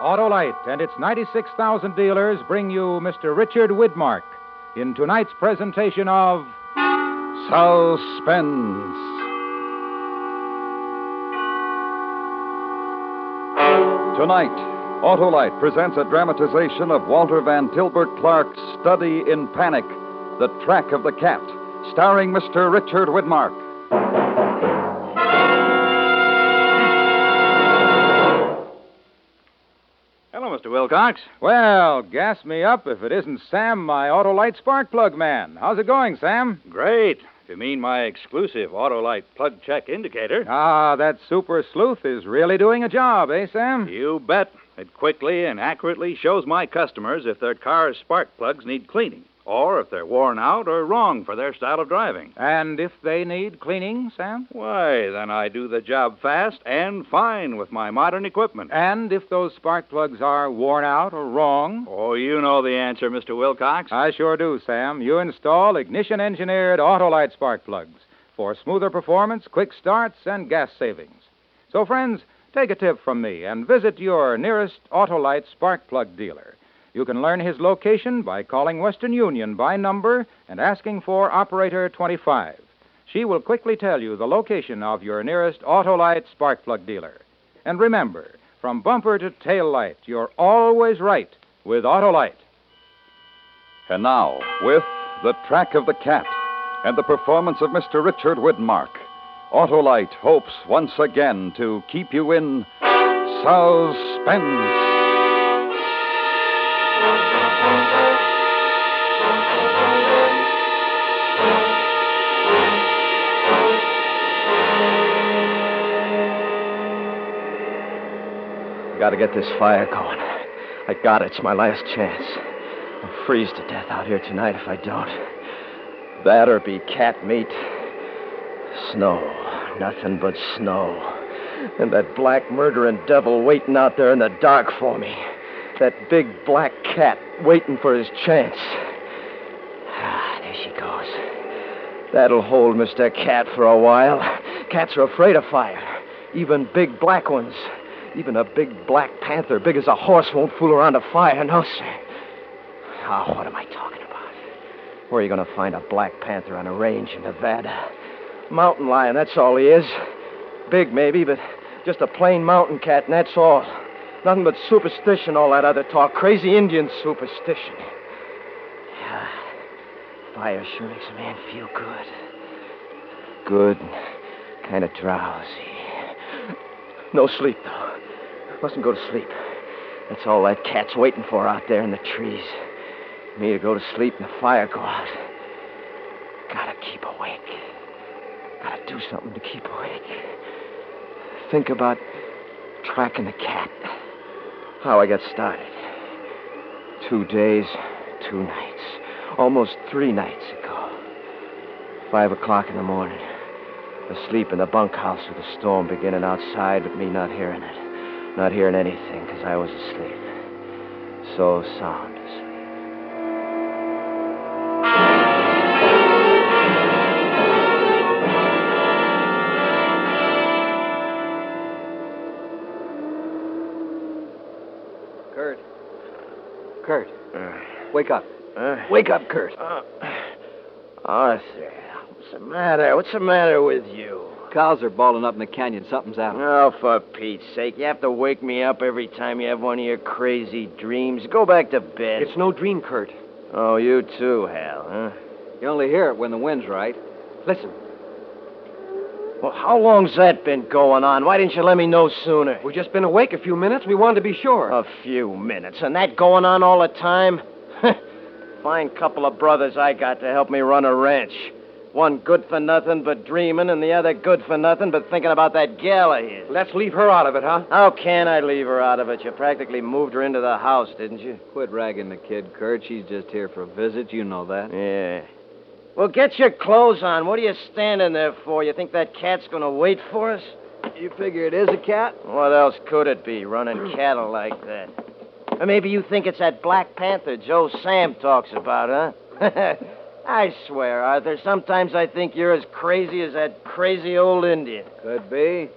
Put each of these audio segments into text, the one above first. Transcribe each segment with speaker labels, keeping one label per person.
Speaker 1: Autolite and its 96,000 dealers bring you Mr. Richard Widmark in tonight's presentation of
Speaker 2: Suspense. Tonight, Autolite presents a dramatization of Walter Van Tilburg Clark's Study in Panic, The Track of the Cat, starring Mr. Richard Widmark.
Speaker 3: Mr. Wilcox.
Speaker 1: Well, gas me up if it isn't Sam, my Autolite spark plug man. How's it going, Sam?
Speaker 3: Great. If you mean my exclusive Autolite plug check indicator.
Speaker 1: Ah, that super sleuth is really doing a job, eh, Sam?
Speaker 3: You bet. It quickly and accurately shows my customers if their car's spark plugs need cleaning, or if they're worn out or wrong for their style of driving.
Speaker 1: And if they need cleaning, Sam?
Speaker 3: Why, then I do the job fast and fine with my modern equipment.
Speaker 1: And if those spark plugs are worn out or wrong?
Speaker 3: Oh, you know the answer, Mr. Wilcox.
Speaker 1: I sure do, Sam. You install ignition engineered Autolite spark plugs for smoother performance, quick starts, and gas savings. So, friends, take a tip from me and visit your nearest Autolite spark plug dealer. You can learn his location by calling Western Union by number and asking for Operator 25. She will quickly tell you the location of your nearest Autolite spark plug dealer. And remember, from bumper to tail light, you're always right with Autolite.
Speaker 2: And now, with The Track of the Cat and the performance of Mr. Richard Widmark, Autolite hopes once again to keep you in suspense.
Speaker 4: Gotta get this fire going. I got it. It's my last chance. I'll freeze to death out here tonight if I don't. That or be cat meat. Snow. Nothing but snow. And that black murdering devil waiting out there in the dark for me. That big black cat waiting for his chance. Ah, there she goes. That'll hold Mr. Cat for a while. Cats are afraid of fire. Even big black ones. Even a big black panther, big as a horse, won't fool around a fire, no, sir. Oh, what am I talking about? Where are you going to find a black panther on a range in Nevada? Mountain lion, that's all he is. Big, maybe, but just a plain mountain cat, and that's all. Nothing but superstition, all that other talk. Crazy Indian superstition. Yeah. Fire sure makes a man feel good. Good, kind of drowsy. No sleep, though. Mustn't go to sleep. That's all that cat's waiting for out there in the trees. Me to go to sleep and the fire go out. Gotta keep awake. Gotta do something to keep awake. Think about tracking the cat. How I got started. Two days, two nights. Almost three nights ago. Five o'clock in the morning. Asleep in the bunkhouse with the storm beginning outside, but me not hearing it. Not hearing anything because I was asleep. So sound asleep.
Speaker 5: Kurt. Kurt.
Speaker 4: Uh,
Speaker 5: Wake up.
Speaker 4: uh,
Speaker 5: Wake up, Kurt.
Speaker 4: uh, Arthur, what's the matter? What's the matter with you?
Speaker 5: Cows are bawling up in the canyon. Something's out.
Speaker 4: Oh, for Pete's sake. You have to wake me up every time you have one of your crazy dreams. Go back to bed.
Speaker 5: It's no dream, Kurt.
Speaker 4: Oh, you too, Hal, huh?
Speaker 5: You only hear it when the wind's right. Listen,
Speaker 4: Well, how long's that been going on? Why didn't you let me know sooner?
Speaker 5: we've just been awake a few minutes. We wanted to be sure.
Speaker 4: A few minutes. And that going on all the time? Fine couple of brothers I got to help me run a ranch. One good for nothing but dreaming, and the other good for nothing but thinking about that gal of his.
Speaker 5: Let's leave her out of it, huh?
Speaker 4: How can I leave her out of it? You practically moved her into the house, didn't you?
Speaker 5: Quit ragging the kid, Kurt. She's just here for a visit. You know that.
Speaker 4: Yeah. Well, get your clothes on. What are you standing there for? You think that cat's going to wait for us?
Speaker 5: You figure it is a cat?
Speaker 4: What else could it be, running cattle like that? Or maybe you think it's that Black Panther Joe Sam talks about, huh? I swear, Arthur, sometimes I think you're as crazy as that crazy old Indian.
Speaker 5: Could be.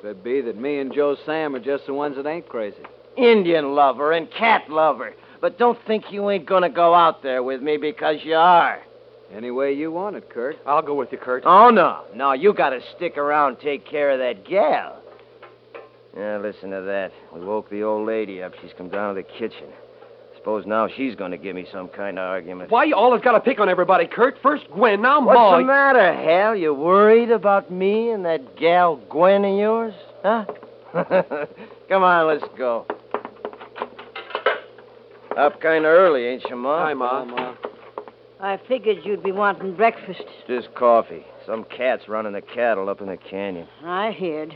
Speaker 5: Could be that me and Joe Sam are just the ones that ain't crazy.
Speaker 4: Indian lover and cat lover. But don't think you ain't gonna go out there with me because you are.
Speaker 5: Any way you want it, Kurt.
Speaker 6: I'll go with you, Kurt.
Speaker 4: Oh, no. No, you gotta stick around and take care of that gal. Yeah, listen to that. We woke the old lady up. She's come down to the kitchen. Suppose now she's gonna give me some kind of argument.
Speaker 6: Why you always gotta pick on everybody, Kurt? First Gwen, now
Speaker 4: What's
Speaker 6: Molly.
Speaker 4: the matter, Hal? You worried about me and that gal Gwen of yours? Huh? Come on, let's go. Up kind of early, ain't you, Ma?
Speaker 6: Hi, Ma.
Speaker 5: Ma.
Speaker 7: I figured you'd be wanting breakfast.
Speaker 4: Just coffee. Some cat's running the cattle up in the canyon.
Speaker 7: I heard.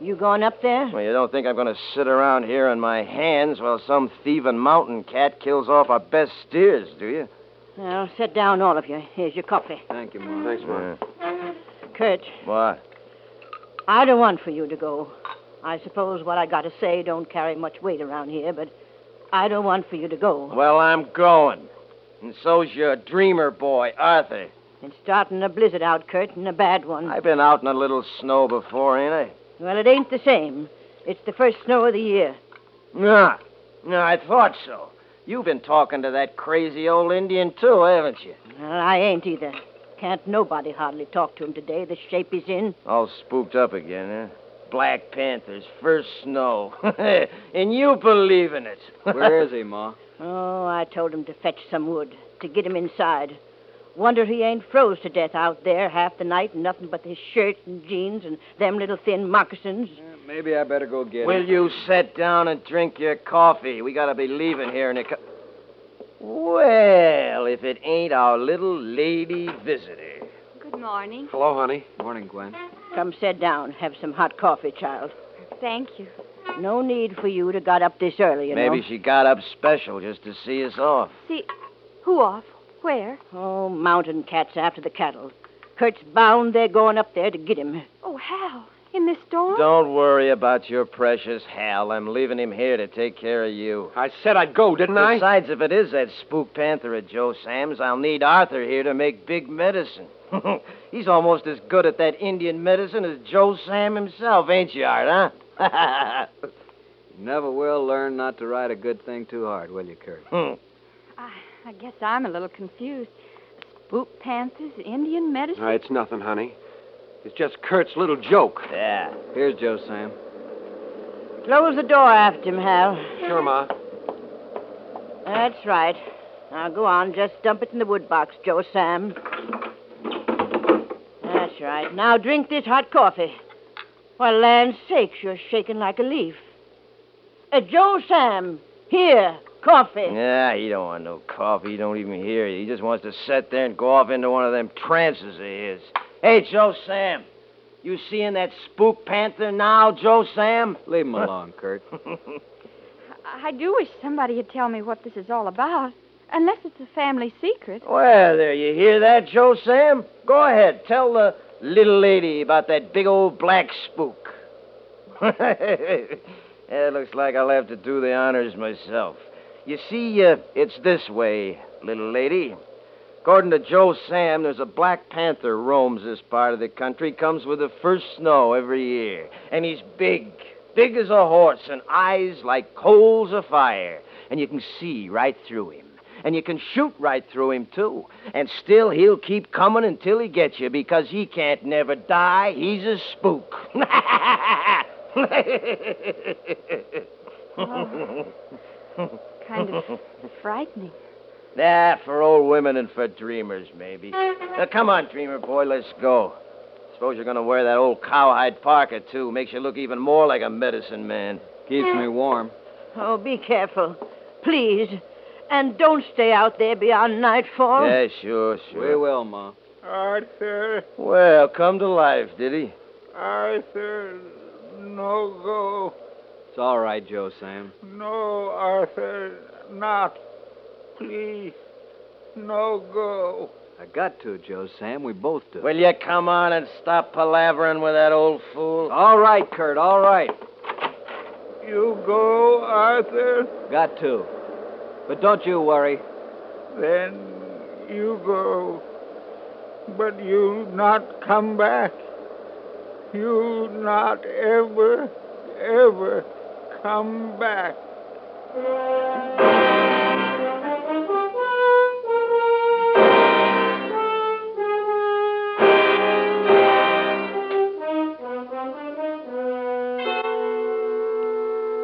Speaker 7: You going up there?
Speaker 4: Well, you don't think I'm going to sit around here on my hands while some thieving mountain cat kills off our best steers, do you?
Speaker 7: Well, sit down, all of you. Here's your coffee.
Speaker 5: Thank you, Ma.
Speaker 6: Thanks, Ma.
Speaker 4: Yeah.
Speaker 7: Kurt,
Speaker 4: What?
Speaker 7: I don't want for you to go. I suppose what I got to say don't carry much weight around here, but I don't want for you to go.
Speaker 4: Well, I'm going. And so's your dreamer boy, Arthur.
Speaker 7: It's starting a blizzard out, Kurt, and a bad one.
Speaker 4: I've been out in a little snow before, ain't I?
Speaker 7: Well, it ain't the same. It's the first snow of the year.
Speaker 4: Nah. No, I thought so. You've been talking to that crazy old Indian, too, haven't you?
Speaker 7: Well, I ain't either. Can't nobody hardly talk to him today, the shape he's in.
Speaker 4: All spooked up again, huh? Black Panthers, first snow. and you believe in it.
Speaker 5: Where is he, Ma?
Speaker 7: Oh, I told him to fetch some wood, to get him inside. Wonder he ain't froze to death out there half the night and nothing but his shirt and jeans and them little thin moccasins.
Speaker 5: Eh, Maybe I better go get him.
Speaker 4: Will
Speaker 5: him.
Speaker 4: you sit down and drink your coffee? We gotta be leaving here in a. cou- Well, if it ain't our little lady visitor.
Speaker 8: Good morning.
Speaker 6: Hello, honey.
Speaker 5: Morning, Gwen.
Speaker 7: Come sit down, have some hot coffee, child.
Speaker 8: Thank you.
Speaker 7: No need for you to got up this early, you
Speaker 4: Maybe
Speaker 7: know.
Speaker 4: she got up special just to see us off.
Speaker 8: See, who off? Where?
Speaker 7: Oh, mountain cats after the cattle. Kurt's bound they're going up there to get him.
Speaker 8: Oh, Hal. In this storm?
Speaker 4: Don't worry about your precious Hal. I'm leaving him here to take care of you.
Speaker 6: I said I'd go, didn't I?
Speaker 4: Besides, if it is that spook panther of Joe Sam's, I'll need Arthur here to make big medicine. He's almost as good at that Indian medicine as Joe Sam himself, ain't you, Art, huh?
Speaker 5: You never will learn not to ride a good thing too hard, will you, Kurt? Hmm.
Speaker 8: I, I guess I'm a little confused. Spook panthers, Indian medicine?
Speaker 6: No, it's nothing, honey. It's just Kurt's little joke.
Speaker 4: yeah.
Speaker 5: Here's Joe Sam.
Speaker 7: Close the door after him, Hal.
Speaker 6: Sure, Ma.
Speaker 7: That's right. Now go on, just dump it in the wood box, Joe Sam. That's right. Now drink this hot coffee. Why, land's sakes, you're shaking like a leaf. Uh, Joe Sam, here, coffee.
Speaker 4: Yeah, he don't want no coffee. He don't even hear you. He just wants to sit there and go off into one of them trances of his. Hey, Joe Sam. You seeing that spook panther now, Joe Sam?
Speaker 5: Leave him alone, Kurt.
Speaker 8: I, I do wish somebody would tell me what this is all about. Unless it's a family secret.
Speaker 4: Well, there, you hear that, Joe Sam? Go ahead, tell the little lady about that big old black spook. it looks like I'll have to do the honors myself. You see, uh, it's this way, little lady. According to Joe Sam, there's a black panther roams this part of the country, comes with the first snow every year. And he's big, big as a horse, and eyes like coals of fire. And you can see right through him. And you can shoot right through him, too. And still, he'll keep coming until he gets you because he can't never die. He's a spook.
Speaker 8: Kind of frightening.
Speaker 4: Nah, for old women and for dreamers, maybe. Now, come on, dreamer boy, let's go. Suppose you're going to wear that old cowhide parka, too. Makes you look even more like a medicine man.
Speaker 5: Keeps me warm.
Speaker 7: Oh, be careful. Please. And don't stay out there beyond nightfall.
Speaker 4: Yeah, sure, sure.
Speaker 5: We will, Ma.
Speaker 9: Arthur,
Speaker 4: Well, come to life, did he?
Speaker 9: Arthur, no go.
Speaker 5: It's all right, Joe Sam.
Speaker 9: No, Arthur, not. Please, no go.
Speaker 5: I got to, Joe Sam. We both do.
Speaker 4: Will you come on and stop palavering with that old fool?
Speaker 5: All right, Kurt, all right.
Speaker 9: You go, Arthur,
Speaker 5: Got to. But don't you worry.
Speaker 9: then you go. But you not come back. You not ever, ever come back.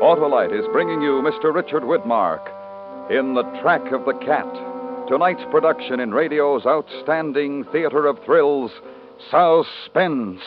Speaker 2: Autolite is bringing you Mr. Richard Widmark in The Track of the Cat. Tonight's production in radio's outstanding theater of thrills, Suspense.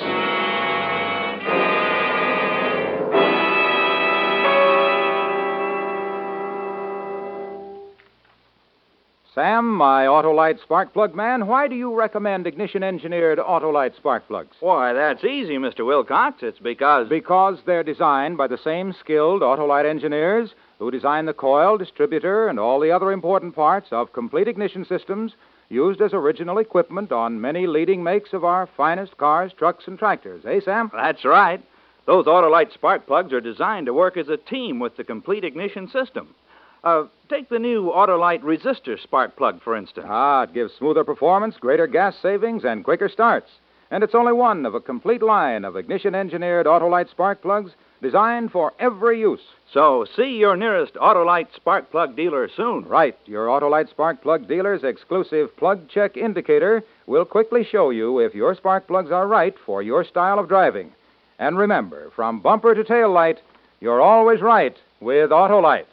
Speaker 1: Sam, my Autolite spark plug man, why do you recommend ignition engineered Autolite spark plugs?
Speaker 3: Why, that's easy, Mr. Wilcox. It's because.
Speaker 1: Because they're designed by the same skilled Autolite engineers who design the coil, distributor, and all the other important parts of complete ignition systems used as original equipment on many leading makes of our finest cars, trucks, and tractors. Eh, Sam?
Speaker 3: That's right. Those Autolite spark plugs are designed to work as a team with the complete ignition system. Uh, take the new Autolite resistor spark plug, for instance.
Speaker 1: Ah, it gives smoother performance, greater gas savings, and quicker starts. And it's only one of a complete line of ignition engineered Autolite spark plugs designed for every use.
Speaker 3: So see your nearest Autolite spark plug dealer soon.
Speaker 1: Right. Your Autolite spark plug dealer's exclusive plug check indicator will quickly show you if your spark plugs are right for your style of driving. And remember, from bumper to tail light, you're always right with Autolite.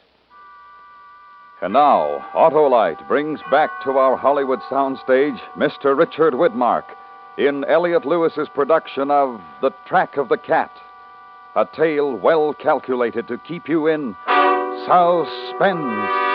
Speaker 2: And now, Autolite brings back to our Hollywood soundstage Mr. Richard Widmark in Elliott Lewis's production of The Track of the Cat, a tale well calculated to keep you in suspense.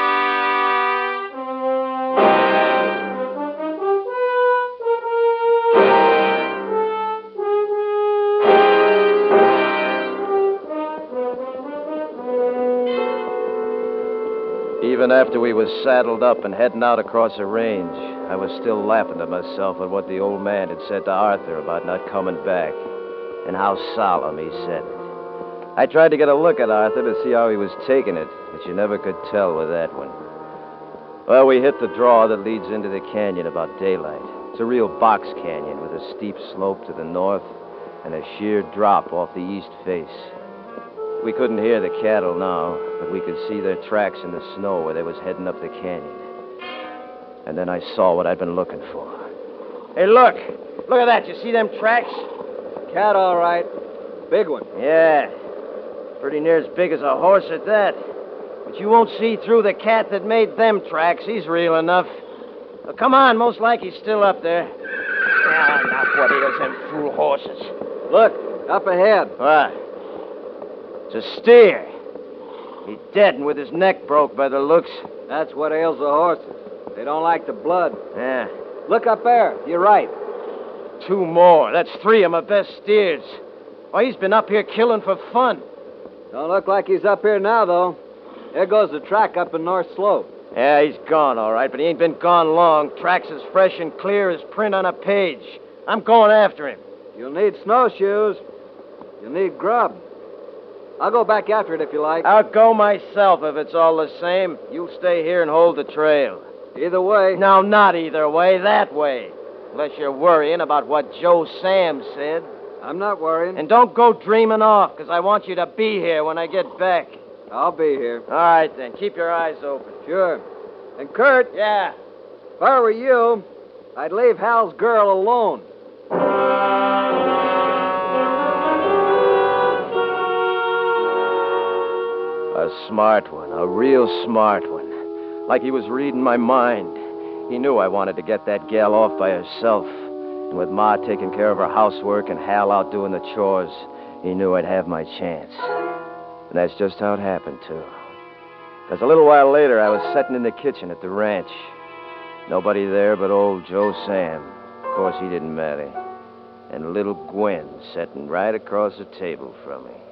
Speaker 4: Even after we was saddled up and heading out across the range, I was still laughing to myself at what the old man had said to Arthur about not coming back, and how solemn he said it. I tried to get a look at Arthur to see how he was taking it, but you never could tell with that one. Well, we hit the draw that leads into the canyon about daylight. It's a real box canyon with a steep slope to the north and a sheer drop off the east face. We couldn't hear the cattle now, but we could see their tracks in the snow where they was heading up the canyon. And then I saw what I'd been looking for. Hey, look! Look at that. You see them tracks?
Speaker 5: Cat, all right. Big one.
Speaker 4: Yeah. Pretty near as big as a horse at that. But you won't see through the cat that made them tracks. He's real enough. Well, come on, most like he's still up there. Ah, not what ails them fool horses.
Speaker 5: Look, up ahead.
Speaker 4: What? It's a steer. He's dead and with his neck broke by the looks.
Speaker 5: That's what ails the horses. They don't like the blood.
Speaker 4: Yeah.
Speaker 5: Look up there. You're right.
Speaker 4: Two more. That's three of my best steers. Why, he's been up here killing for fun.
Speaker 5: Don't look like he's up here now, though. There goes the track up in North Slope.
Speaker 4: Yeah, he's gone, all right, but he ain't been gone long. Tracks as fresh and clear as print on a page. I'm going after him.
Speaker 5: You'll need snowshoes. You'll need grub. I'll go back after it if you like.
Speaker 4: I'll go myself if it's all the same. You stay here and hold the trail.
Speaker 5: Either way.
Speaker 4: No, not either way. That way. Unless you're worrying about what Joe Sam said.
Speaker 5: I'm not worrying.
Speaker 4: And don't go dreaming off, because I want you to be here when I get back.
Speaker 5: I'll be here.
Speaker 4: All right, then. Keep your eyes open.
Speaker 5: Sure. And Kurt,
Speaker 4: Yeah.
Speaker 5: if I were you, I'd leave Hal's girl alone.
Speaker 4: Smart one. A real smart one. Like he was reading my mind. He knew I wanted to get that gal off by herself. And with Ma taking care of her housework and Hal out doing the chores, he knew I'd have my chance. And that's just how it happened, too. Because a little while later, I was sitting in the kitchen at the ranch. Nobody there but old Joe Sam. Of course, he didn't matter. And little Gwen sitting right across the table from me.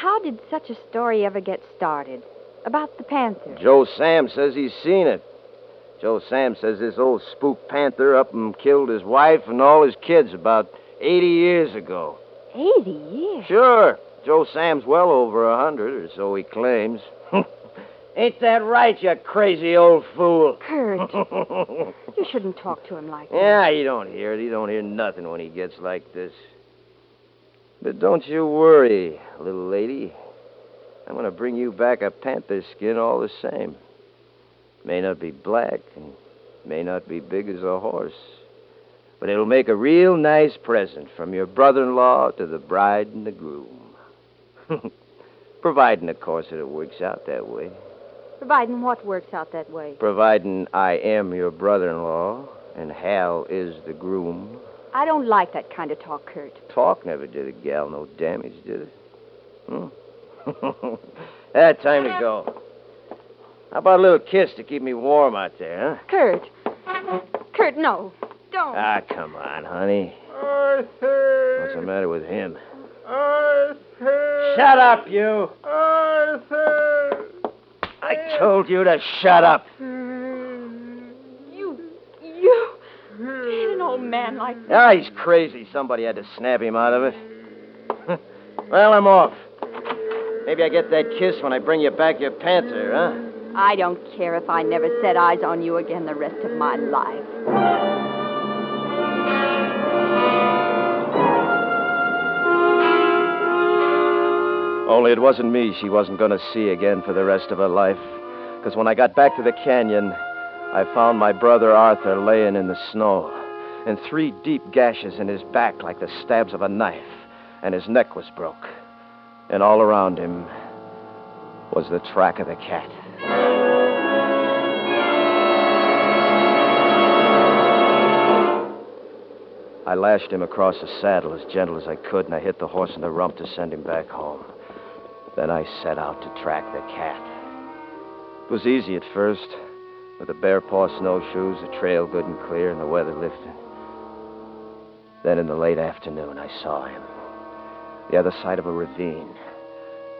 Speaker 8: How did such a story ever get started? About the panther?
Speaker 4: Joe Sam says he's seen it. Joe Sam says this old spook panther up and killed his wife and all his kids about 80 years ago.
Speaker 8: 80 years.
Speaker 4: Sure. Joe Sam's well over a hundred, or so he claims. Ain't that right, you crazy old fool?
Speaker 8: Kurt, you shouldn't talk to him like that.
Speaker 4: yeah, he don't hear it. He don't hear nothing when he gets like this. But don't you worry, little lady. I'm going to bring you back a panther skin all the same. May not be black and may not be big as a horse, but it'll make a real nice present from your brother in law to the bride and the groom. Providing, of course, that it works out that way.
Speaker 8: Providing what works out that way.
Speaker 4: Providing I am your brother in law and Hal is the groom.
Speaker 8: I don't like that kind of talk, Kurt.
Speaker 4: Talk never did a gal no damage, did it? Hmm? ah, time to go. How about a little kiss to keep me warm out there, huh?
Speaker 8: Kurt. Kurt, no. Don't.
Speaker 4: Ah, come on, honey.
Speaker 9: Arthur.
Speaker 4: What's the matter with him?
Speaker 9: Arthur.
Speaker 4: Shut up, you!
Speaker 9: Arthur.
Speaker 4: I told you to shut up.
Speaker 8: You. You. Hit an old man like that.
Speaker 4: Ah, he's crazy. Somebody had to snap him out of it. well, I'm off. Maybe I get that kiss when I bring you back your panther, huh?
Speaker 8: I don't care if I never set eyes on you again the rest of my life.
Speaker 4: Only it wasn't me she wasn't going to see again for the rest of her life. Because when I got back to the canyon, I found my brother Arthur laying in the snow, and three deep gashes in his back like the stabs of a knife, and his neck was broke. And all around him was the track of the cat. I lashed him across the saddle as gentle as I could, and I hit the horse in the rump to send him back home. Then I set out to track the cat. It was easy at first, with the bare paw snowshoes, the trail good and clear, and the weather lifting. Then in the late afternoon, I saw him. The other side of a ravine,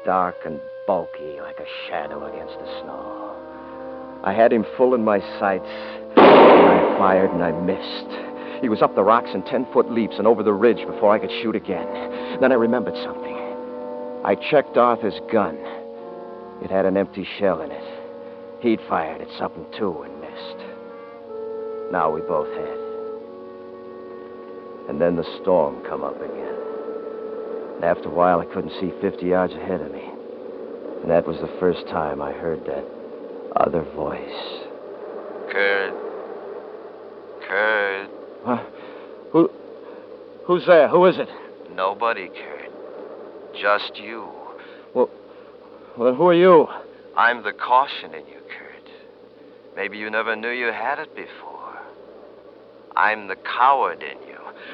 Speaker 4: dark and bulky like a shadow against the snow. I had him full in my sights, I fired and I missed. He was up the rocks in ten foot leaps and over the ridge before I could shoot again. Then I remembered something. I checked Arthur's gun. It had an empty shell in it. He'd fired at something too and missed. Now we both had. And then the storm come up again. And after a while, I couldn't see 50 yards ahead of me. And that was the first time I heard that other voice.
Speaker 10: Kurt. Kurt.
Speaker 4: Huh? Who? Who's there? Who is it?
Speaker 10: Nobody, Kurt. Just you.
Speaker 4: Well, then who are you?
Speaker 10: I'm the caution in you, Kurt. Maybe you never knew you had it before. I'm the coward in you.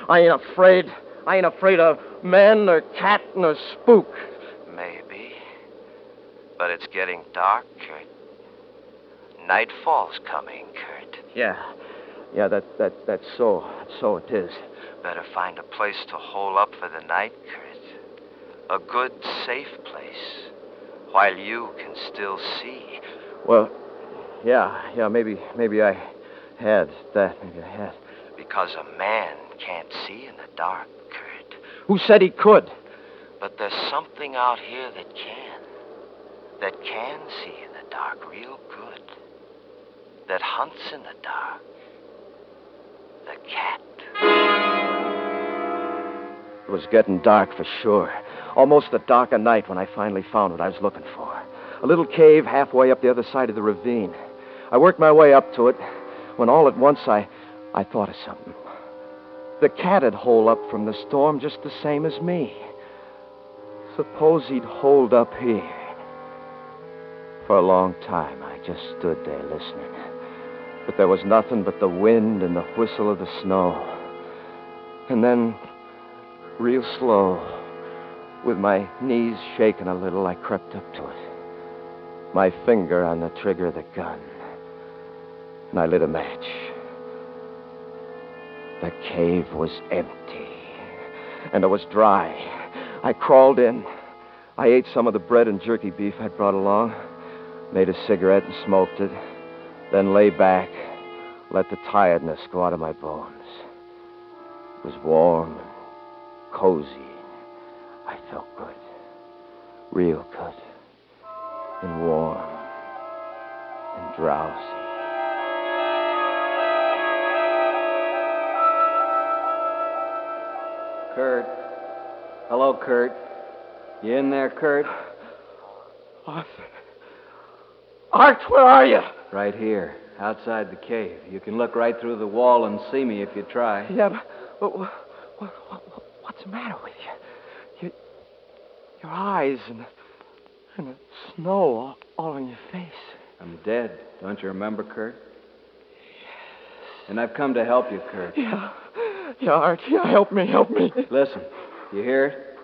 Speaker 4: I ain't afraid. I ain't afraid of man nor cat nor spook.
Speaker 10: Maybe. But it's getting dark, Kurt. Nightfall's coming, Kurt.
Speaker 4: Yeah. Yeah, that, that, that's so. So it is.
Speaker 10: Better find a place to hole up for the night, Kurt. A good, safe place. While you can still see.
Speaker 4: Well, yeah, yeah, maybe, maybe I had that. Maybe I had.
Speaker 10: Because a man can't see in the dark, Kurt.
Speaker 4: Who said he could?
Speaker 10: But there's something out here that can. That can see in the dark real good. That hunts in the dark. The cat.
Speaker 4: It was getting dark for sure. Almost the dark of night when I finally found what I was looking for. A little cave halfway up the other side of the ravine. I worked my way up to it when all at once I, I thought of something. The cat would holed up from the storm just the same as me. Suppose he'd holed up here. For a long time, I just stood there listening. But there was nothing but the wind and the whistle of the snow. And then, real slow, with my knees shaking a little, I crept up to it. My finger on the trigger of the gun. And I lit a match. The cave was empty. And it was dry. I crawled in. I ate some of the bread and jerky beef I'd brought along, made a cigarette and smoked it, then lay back, let the tiredness go out of my bones. It was warm and cozy. I felt good. Real good. And warm. And drowsy.
Speaker 5: Kurt, Hello, Kurt. You in there, Kurt?
Speaker 4: Arthur. Art, where are you?
Speaker 5: Right here, outside the cave. You can look right through the wall and see me if you try.
Speaker 4: Yeah, but, but what, what, what, what's the matter with you? Your, your eyes and, and the snow all, all on your face.
Speaker 5: I'm dead. Don't you remember, Kurt? Yes. And I've come to help you, Kurt.
Speaker 4: Yeah. Yeah, Art. Yeah, help me, help me.
Speaker 5: Listen, you hear it?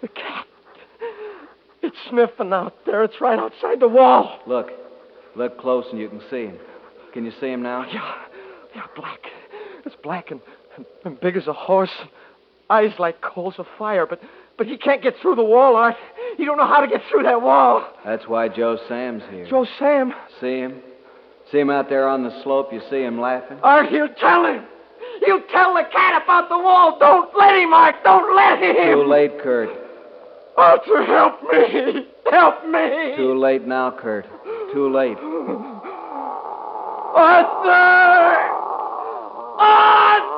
Speaker 4: The cat. It's sniffing out there. It's right outside the wall.
Speaker 5: Look. Look close and you can see him. Can you see him now?
Speaker 4: Yeah. Yeah, black. It's black and, and, and big as a horse. Eyes like coals of fire, but but he can't get through the wall, Art. He don't know how to get through that wall.
Speaker 5: That's why Joe Sam's here.
Speaker 4: Joe Sam.
Speaker 5: See him? See him out there on the slope? You see him laughing?
Speaker 4: Art, he'll tell him. He'll tell the cat about the wall. Don't let him, Art. Don't let him.
Speaker 5: Too late, Kurt.
Speaker 4: Arthur, help me. Help me.
Speaker 5: Too late now, Kurt. Too late.
Speaker 4: Arthur! Arthur!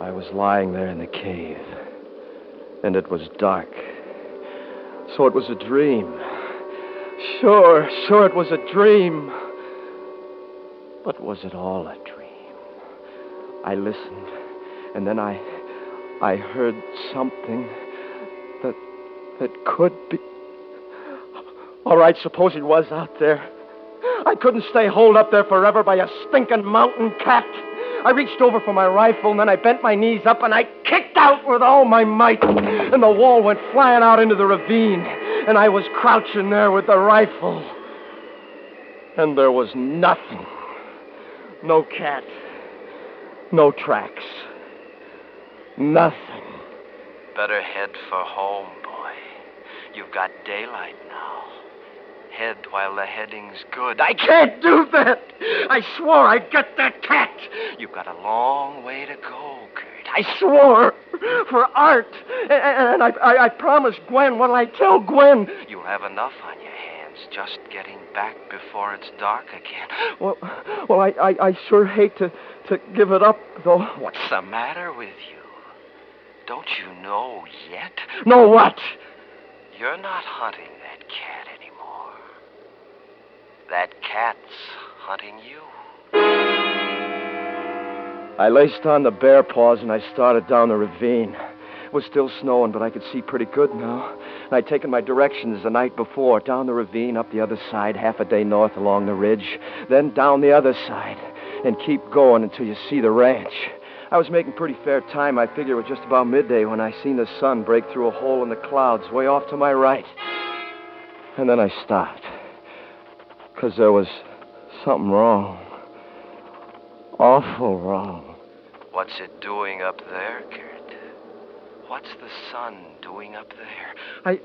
Speaker 4: I was lying there in the cave, and it was dark. So it was a dream. Sure, sure, it was a dream. But was it all a dream? I listened, and then I. I heard something that. that could be. All right, suppose it was out there. I couldn't stay holed up there forever by a stinking mountain cat. I reached over for my rifle, and then I bent my knees up and I kicked out with all my might. And the wall went flying out into the ravine, and I was crouching there with the rifle. And there was nothing. No cat. No tracks. Nothing.
Speaker 10: Better head for home, boy. You've got daylight now. Head while the heading's good.
Speaker 4: I can't do that. I swore I'd get that cat.
Speaker 10: You've got a long way to go, Kurt.
Speaker 4: I swore for Art. And I, I, I promised Gwen. What'll I tell Gwen?
Speaker 10: You'll have enough on your hands just getting back before it's dark again.
Speaker 4: Well, well, I, I, I sure hate to, to give it up, though.
Speaker 10: What's the matter with you? Don't you know yet?
Speaker 4: Know what?
Speaker 10: You're not hunting that cat anymore. That cat's hunting you.
Speaker 4: I laced on the bear paws and I started down the ravine. It was still snowing, but I could see pretty good now. And I'd taken my directions the night before down the ravine, up the other side, half a day north along the ridge, then down the other side, and keep going until you see the ranch. I was making pretty fair time. I figure it was just about midday when I seen the sun break through a hole in the clouds way off to my right. And then I stopped. Because there was something wrong. Awful wrong.
Speaker 10: What's it doing up there, Kurt? What's the sun doing up there?
Speaker 4: I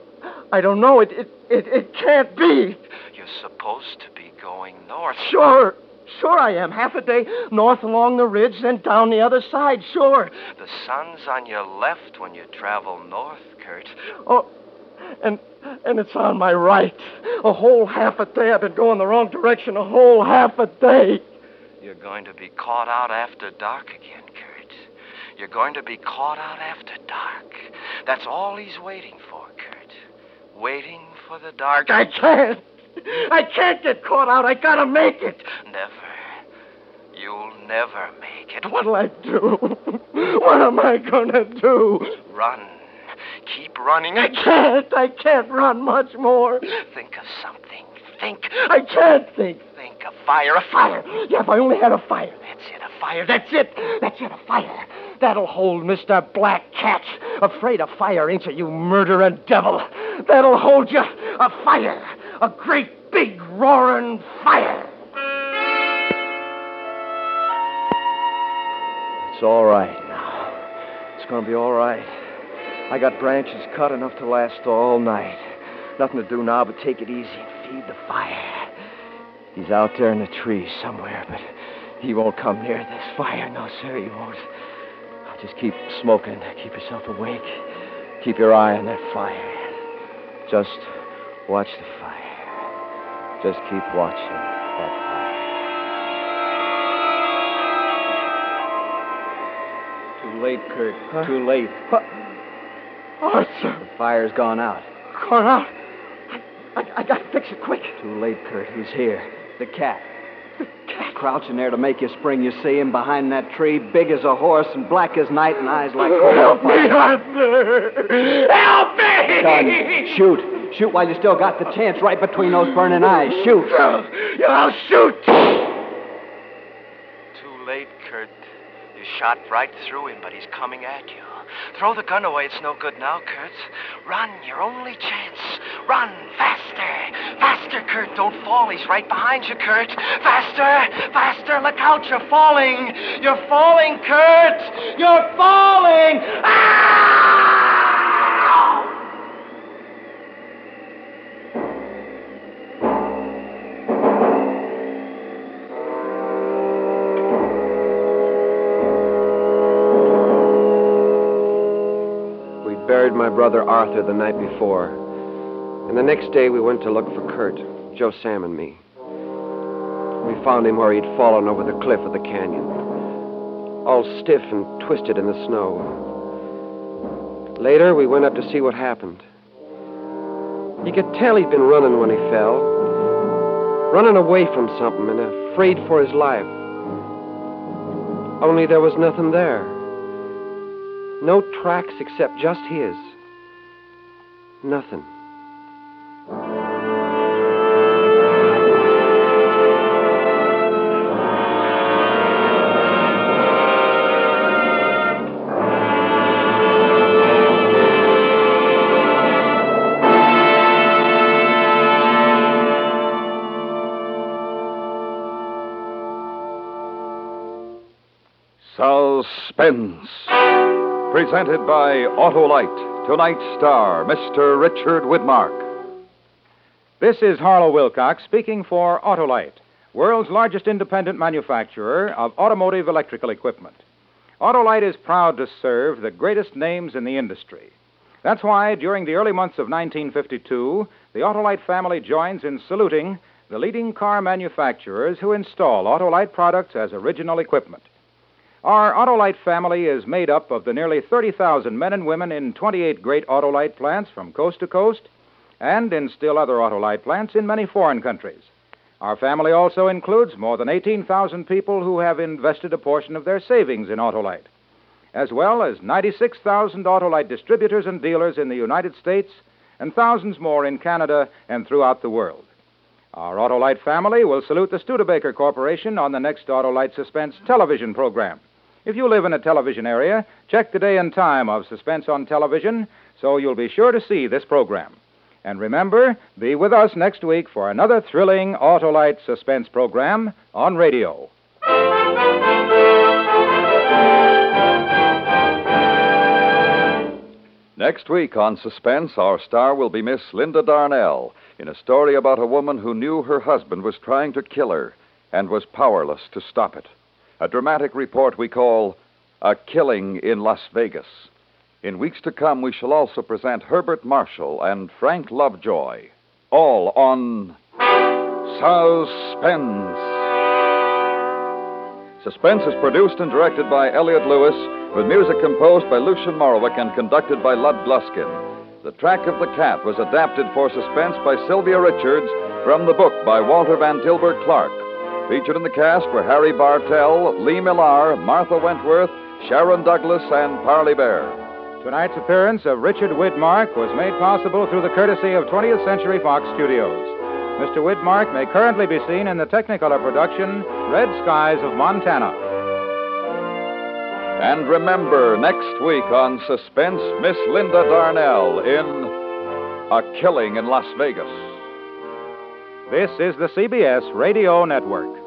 Speaker 4: I don't know. It it it, it can't be.
Speaker 10: You're supposed to be going north.
Speaker 4: Sure. Sure I am. Half a day north along the ridge, then down the other side. Sure.
Speaker 10: The sun's on your left when you travel north, Kurt.
Speaker 4: Oh, and and it's on my right. A whole half a day I've been going the wrong direction. A whole half a day.
Speaker 10: You're going to be caught out after dark again, Kurt. You're going to be caught out after dark. That's all he's waiting for, Kurt. Waiting for the dark.
Speaker 4: I can't. I can't get caught out. I gotta make it.
Speaker 10: Never. You'll never make it.
Speaker 4: What'll I do? What am I gonna do?
Speaker 10: Run. Keep running.
Speaker 4: I can't. I can't run much more.
Speaker 10: Think of something. Think.
Speaker 4: I can't think.
Speaker 10: Of fire. A fire.
Speaker 4: Yeah, if I only had a fire.
Speaker 10: That's it. A fire.
Speaker 4: That's it. That's it. A fire. That'll hold Mr. Black Cat. Afraid of fire, ain't you, you murdering devil? That'll hold you. A fire. A great big roaring fire. It's all right now. It's gonna be all right. I got branches cut enough to last all night. Nothing to do now but take it easy and feed the fire. He's out there in the trees somewhere, but he won't come near this fire. No, sir, he won't. I'll Just keep smoking. Keep yourself awake. Keep your eye on that fire. Just watch the fire. Just keep watching that fire.
Speaker 5: Too late, Kurt. Too late.
Speaker 6: Arthur!
Speaker 5: The fire's gone out.
Speaker 6: Gone out. I, I, I gotta fix it quick.
Speaker 5: Too late, Kurt. He's here. The cat. The cat. Crouching there to make you spring. You see him behind that tree, big as a horse and black as night, and eyes like coal
Speaker 6: Help me,
Speaker 5: fire.
Speaker 6: Arthur! Help me!
Speaker 5: Son, shoot. Shoot while you still got the chance right between those burning eyes. Shoot.
Speaker 6: Yeah, I'll shoot.
Speaker 10: Too late, Kurt. You shot right through him, but he's coming at you. Throw the gun away. It's no good now, Kurt. Run, your only chance. Run, faster. Faster, Kurt. Don't fall. He's right behind you, Kurt. Faster, faster. Look out, you're falling. You're falling, Kurt. You're falling. Ah!
Speaker 11: We buried my brother Arthur the night before. And the next day we went to look for Kurt, Joe Sam and me. We found him where he'd fallen over the cliff of the canyon, all stiff and twisted in the snow. Later, we went up to see what happened. You could tell he'd been running when he fell, running away from something and afraid for his life. Only there was nothing there. No tracks except just his. Nothing.
Speaker 2: Suspense. Presented by Autolite. Tonight's star, Mr. Richard Widmark.
Speaker 1: This is Harlow Wilcox speaking for Autolite, world's largest independent manufacturer of automotive electrical equipment. Autolite is proud to serve the greatest names in the industry. That's why, during the early months of 1952, the Autolite family joins in saluting the leading car manufacturers who install Autolite products as original equipment. Our Autolite family is made up of the nearly 30,000 men and women in 28 great Autolite plants from coast to coast and in still other Autolite plants in many foreign countries. Our family also includes more than 18,000 people who have invested a portion of their savings in Autolite, as well as 96,000 Autolite distributors and dealers in the United States and thousands more in Canada and throughout the world. Our Autolite family will salute the Studebaker Corporation on the next Autolite Suspense television program. If you live in a television area, check the day and time of Suspense on television so you'll be sure to see this program. And remember, be with us next week for another thrilling Autolite Suspense program on radio.
Speaker 2: Next week on Suspense, our star will be Miss Linda Darnell in a story about a woman who knew her husband was trying to kill her and was powerless to stop it. A dramatic report we call A Killing in Las Vegas. In weeks to come, we shall also present Herbert Marshall and Frank Lovejoy, all on Suspense. Suspense is produced and directed by Elliott Lewis, with music composed by Lucien Moraweck and conducted by Lud Gluskin. The Track of the Cat was adapted for Suspense by Sylvia Richards from the book by Walter Van Tilburg Clark. Featured in the cast were Harry Bartell, Lee Millar, Martha Wentworth, Sharon Douglas, and Parley Baer.
Speaker 1: Tonight's appearance of Richard Widmark was made possible through the courtesy of 20th Century Fox Studios. Mr. Widmark may currently be seen in the Technicolor production Red Skies of Montana.
Speaker 2: And remember, next week on Suspense, Miss Linda Darnell in A Killing in Las Vegas.
Speaker 1: This is the CBS Radio Network.